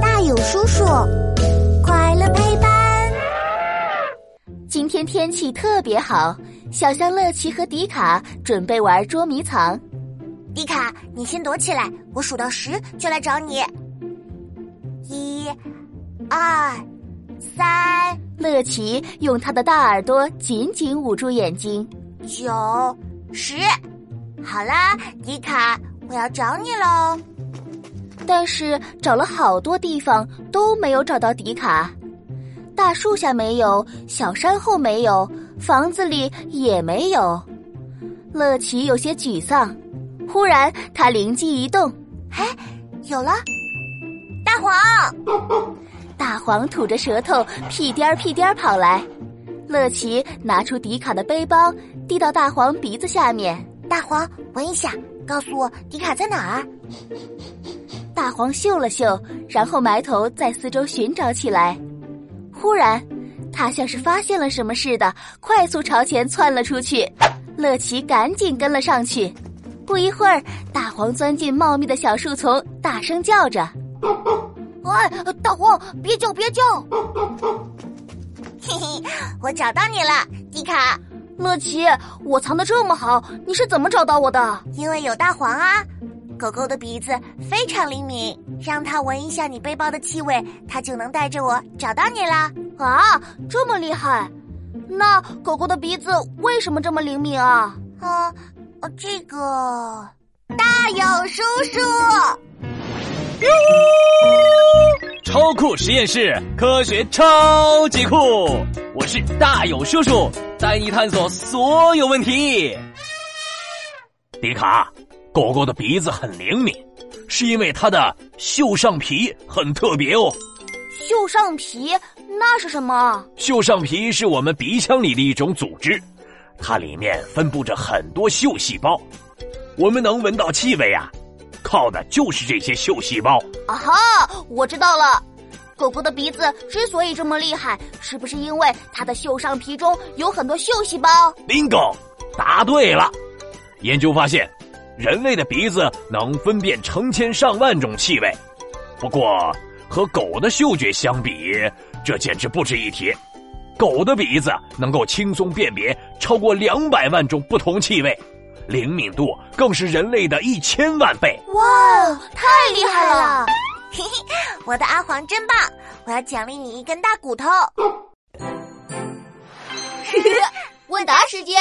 大有叔叔，快乐陪伴。今天天气特别好，小象乐奇和迪卡准备玩捉迷藏。迪卡，你先躲起来，我数到十就来找你。一、二、三。乐奇用他的大耳朵紧紧捂住眼睛。九、十。好啦，迪卡，我要找你喽。但是找了好多地方都没有找到迪卡，大树下没有，小山后没有，房子里也没有。乐奇有些沮丧。忽然，他灵机一动：“哎，有了！大黄！”大黄吐着舌头，屁颠儿屁颠儿跑来。乐奇拿出迪卡的背包，递到大黄鼻子下面。大黄，闻一下，告诉我迪卡在哪儿。大黄嗅了嗅，然后埋头在四周寻找起来。忽然，他像是发现了什么似的，快速朝前窜了出去。乐奇赶紧跟了上去。不一会儿，大黄钻进茂密的小树丛，大声叫着：“ 哎，大黄，别叫，别叫！” 嘿嘿，我找到你了，迪卡。乐奇，我藏的这么好，你是怎么找到我的？因为有大黄啊！狗狗的鼻子非常灵敏，让它闻一下你背包的气味，它就能带着我找到你啦！啊，这么厉害？那狗狗的鼻子为什么这么灵敏啊？啊，这个大勇叔叔，哟，超酷实验室，科学超级酷！我是大勇叔叔。带你探索所有问题。迪卡，狗狗的鼻子很灵敏，是因为它的嗅上皮很特别哦。嗅上皮那是什么？嗅上皮是我们鼻腔里的一种组织，它里面分布着很多嗅细胞。我们能闻到气味啊，靠的就是这些嗅细胞。啊哈，我知道了。狗狗的鼻子之所以这么厉害，是不是因为它的嗅上皮中有很多嗅细胞？Bingo，答对了。研究发现，人类的鼻子能分辨成千上万种气味，不过和狗的嗅觉相比，这简直不值一提。狗的鼻子能够轻松辨别超过两百万种不同气味，灵敏度更是人类的一千万倍。哇，太厉害了！嘿嘿，我的阿黄真棒！我要奖励你一根大骨头。问答时间，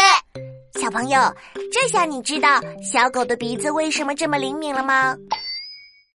小朋友，这下你知道小狗的鼻子为什么这么灵敏了吗？